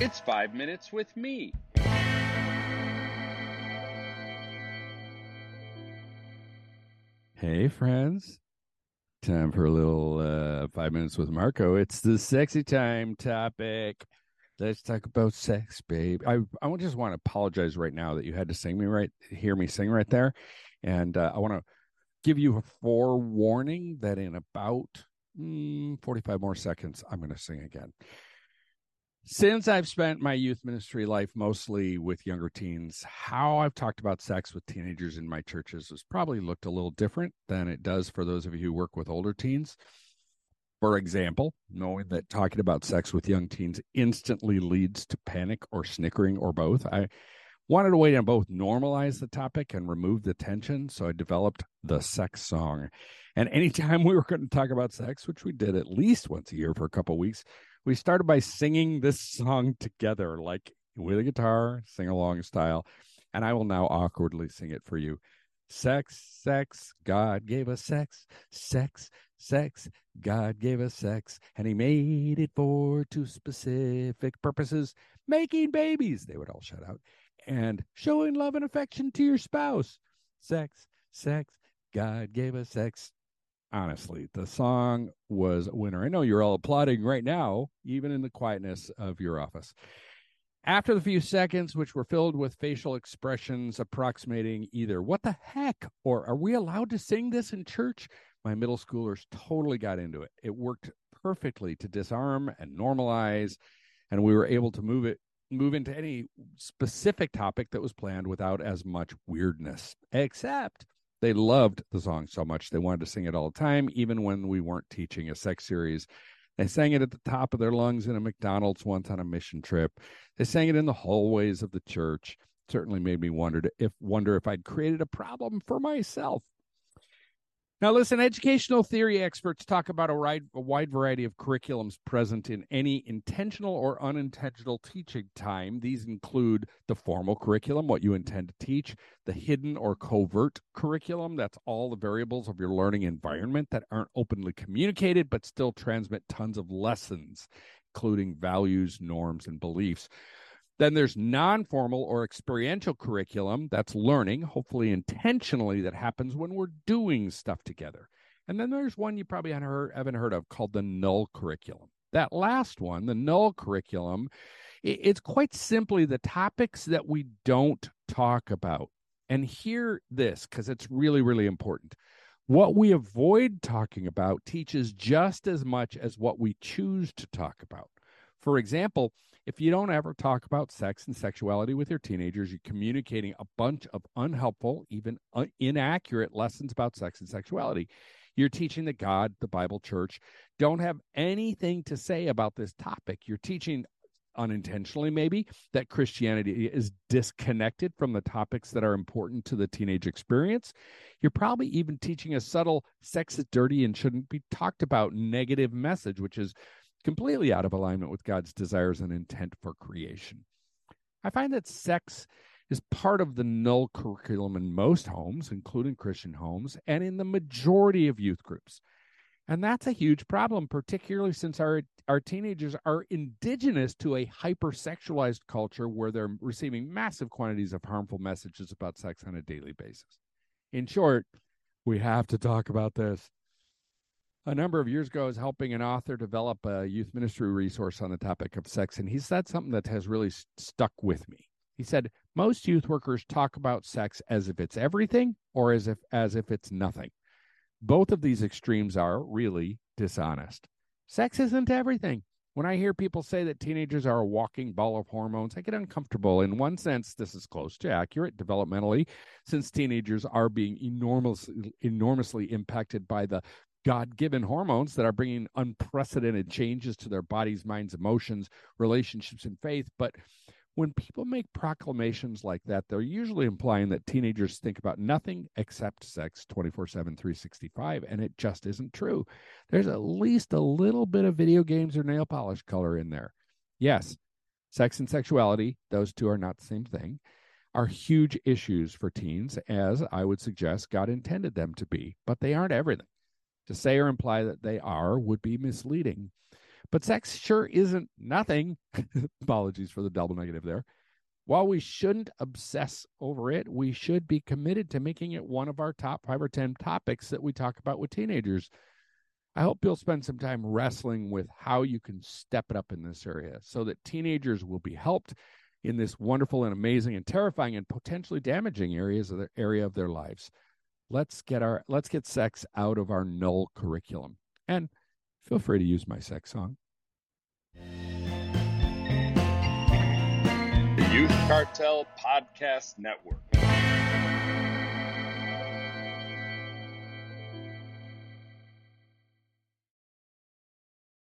It's five minutes with me. Hey, friends. Time for a little uh, five minutes with Marko. It's the sexy time topic. Let's talk about sex, babe. I I just want to apologize right now that you had to sing me right, hear me sing right there, and uh, I want to give you a forewarning that in about mm, 45 more seconds, I'm going to sing again. Since I've spent my youth ministry life mostly with younger teens, how I've talked about sex with teenagers in my churches has probably looked a little different than it does for those of you who work with older teens. For example, knowing that talking about sex with young teens instantly leads to panic or snickering or both, I wanted a way to both normalize the topic and remove the tension. So I developed the sex song. And anytime we were going to talk about sex, which we did at least once a year for a couple weeks, we started by singing this song together, like with a guitar, sing along style. And I will now awkwardly sing it for you. Sex, sex, God gave us sex, sex, sex, God gave us sex, and He made it for two specific purposes making babies, they would all shout out, and showing love and affection to your spouse. Sex, sex, God gave us sex, honestly, the song was a winner. I know you're all applauding right now, even in the quietness of your office. After the few seconds, which were filled with facial expressions approximating either what the heck or are we allowed to sing this in church, my middle schoolers totally got into it. It worked perfectly to disarm and normalize, and we were able to move it move into any specific topic that was planned without as much weirdness. Except they loved the song so much they wanted to sing it all the time, even when we weren't teaching a sex series. They sang it at the top of their lungs in a McDonald's once on a mission trip. They sang it in the hallways of the church. Certainly made me wonder if wonder if I'd created a problem for myself. Now, listen, educational theory experts talk about a wide, a wide, variety of curriculums present in any intentional or unintentional teaching time. These include the formal curriculum, what you intend to teach, the hidden or covert curriculum, that's all the variables of your learning environment that aren't openly communicated but still transmit tons of lessons, including values, norms, and beliefs. Then there's non formal or experiential curriculum that's learning, hopefully intentionally, that happens when we're doing stuff together. And then there's one you probably haven't heard, of called the null curriculum. That last one, the null curriculum, it's quite simply the topics that we don't talk about. And hear this because it's really, really important. What we avoid talking about teaches just as much as what we choose to talk about. For example, if you don't ever talk about sex and sexuality with your teenagers, you're communicating a bunch of unhelpful, even uh, inaccurate lessons about sex and sexuality. You're teaching that God, the Bible, church don't have anything to say about this topic. You're teaching unintentionally, maybe, that Christianity is disconnected from the topics that are important to the teenage experience. You're probably even teaching a subtle sex is dirty and shouldn't be talked about negative message, which is completely out of alignment with God's desires and intent for creation. I find that sex is part of the null curriculum in most homes, including Christian homes, and in the majority of youth groups. And that's a huge problem, particularly since our, our teenagers are indigenous to a hypersexualized culture where they're receiving massive quantities of harmful messages about sex on a daily basis. In short, we have to talk about this a number of years ago, I was helping an author develop a youth ministry resource on the topic of sex, and he said something that has really st- stuck with me. He said most youth workers talk about sex as if it's everything or as if as if it's nothing. Both of these extremes are really dishonest. Sex isn't everything. When I hear people say that teenagers are a walking ball of hormones, I get uncomfortable. In one sense, this is close to accurate developmentally, since teenagers are being enormously, enormously impacted by the God given hormones that are bringing unprecedented changes to their bodies, minds, emotions, relationships, and faith. But when people make proclamations like that, they're usually implying that teenagers think about nothing except sex 24 7, 365. And it just isn't true. There's at least a little bit of video games or nail polish color in there. Yes, sex and sexuality, those two are not the same thing, are huge issues for teens, as I would suggest God intended them to be, but they aren't everything. To say or imply that they are would be misleading. But sex sure isn't nothing. Apologies for the double negative there. While we shouldn't obsess over it, we should be committed to making it one of our top five or 10 topics that we talk about with teenagers. I hope you'll spend some time wrestling with how you can step it up in this area so that teenagers will be helped in this wonderful and amazing and terrifying and potentially damaging areas of the area of their lives. Let's get our let's get sex out of our null curriculum. And feel free to use my sex song. The Youth Cartel Podcast Network.